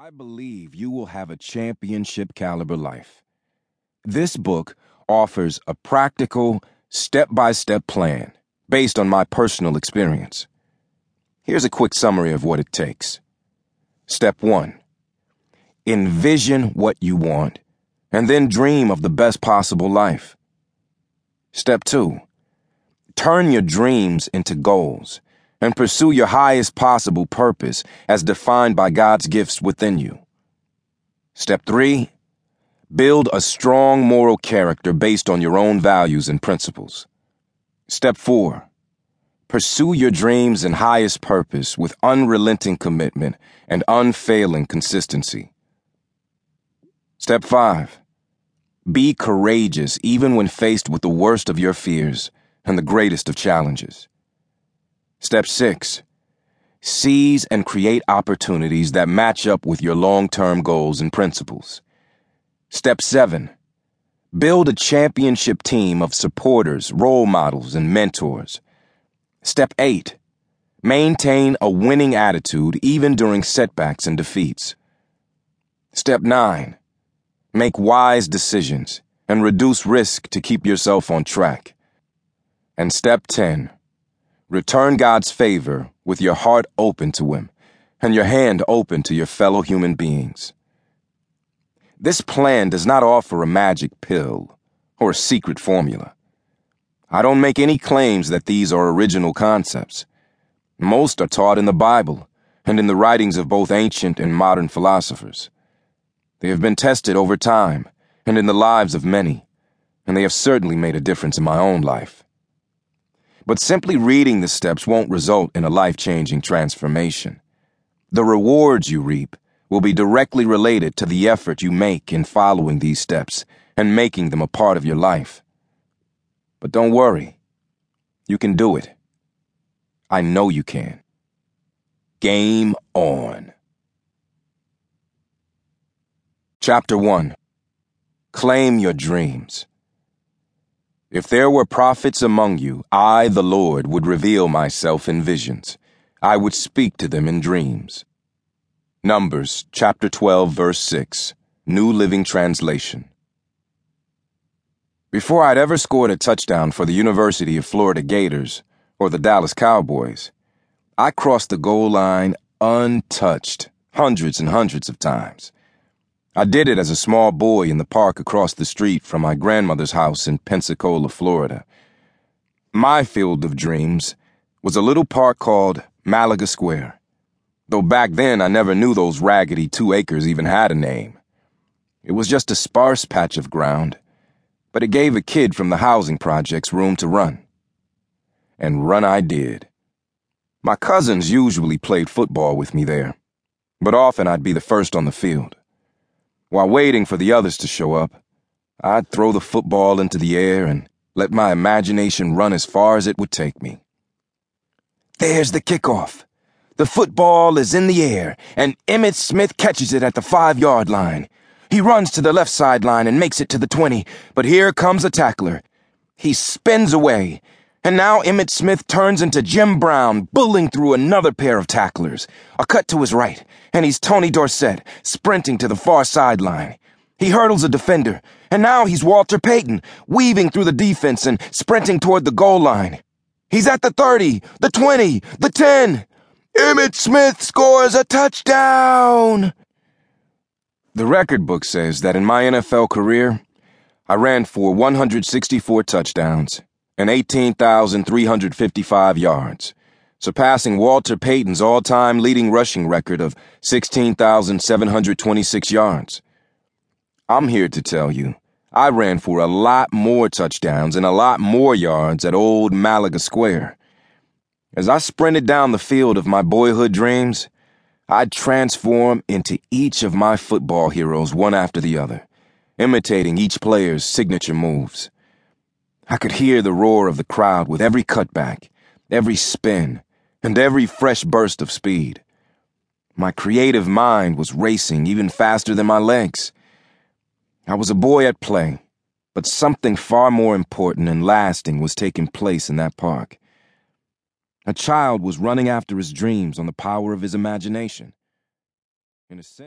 I believe you will have a championship caliber life. This book offers a practical, step by step plan based on my personal experience. Here's a quick summary of what it takes. Step 1 Envision what you want, and then dream of the best possible life. Step 2 Turn your dreams into goals and pursue your highest possible purpose as defined by God's gifts within you. Step 3 Build a strong moral character based on your own values and principles. Step 4 Pursue your dreams and highest purpose with unrelenting commitment and unfailing consistency. Step 5 Be courageous even when faced with the worst of your fears and the greatest of challenges. Step 6 Seize and create opportunities that match up with your long term goals and principles. Step 7 Build a championship team of supporters, role models, and mentors. Step 8 Maintain a winning attitude even during setbacks and defeats. Step 9 Make wise decisions and reduce risk to keep yourself on track. And step 10 Return God's favor with your heart open to Him and your hand open to your fellow human beings. This plan does not offer a magic pill or a secret formula. I don't make any claims that these are original concepts. Most are taught in the Bible and in the writings of both ancient and modern philosophers. They have been tested over time and in the lives of many, and they have certainly made a difference in my own life. But simply reading the steps won't result in a life changing transformation. The rewards you reap will be directly related to the effort you make in following these steps and making them a part of your life. But don't worry, you can do it. I know you can. Game on. Chapter 1 Claim Your Dreams. If there were prophets among you, I, the Lord, would reveal myself in visions. I would speak to them in dreams. Numbers chapter 12, verse 6, New Living Translation. Before I'd ever scored a touchdown for the University of Florida Gators or the Dallas Cowboys, I crossed the goal line untouched hundreds and hundreds of times. I did it as a small boy in the park across the street from my grandmother's house in Pensacola, Florida. My field of dreams was a little park called Malaga Square, though back then I never knew those raggedy two acres even had a name. It was just a sparse patch of ground, but it gave a kid from the housing projects room to run. And run I did. My cousins usually played football with me there, but often I'd be the first on the field. While waiting for the others to show up, I'd throw the football into the air and let my imagination run as far as it would take me. There's the kickoff. The football is in the air, and Emmitt Smith catches it at the five yard line. He runs to the left sideline and makes it to the 20, but here comes a tackler. He spins away, and now Emmitt Smith turns into Jim Brown, bulling through another pair of tacklers. A cut to his right, and he's Tony Dorsett, sprinting to the far sideline. He hurdles a defender, and now he's Walter Payton, weaving through the defense and sprinting toward the goal line. He's at the 30, the 20, the 10. Emmitt Smith scores a touchdown! The record book says that in my NFL career, I ran for 164 touchdowns and 18,355 yards, surpassing Walter Payton's all time leading rushing record of 16,726 yards. I'm here to tell you, I ran for a lot more touchdowns and a lot more yards at old Malaga Square. As I sprinted down the field of my boyhood dreams, I'd transform into each of my football heroes one after the other, imitating each player's signature moves. I could hear the roar of the crowd with every cutback, every spin, and every fresh burst of speed. My creative mind was racing even faster than my legs. I was a boy at play, but something far more important and lasting was taking place in that park. A child was running after his dreams on the power of his imagination. In a sense,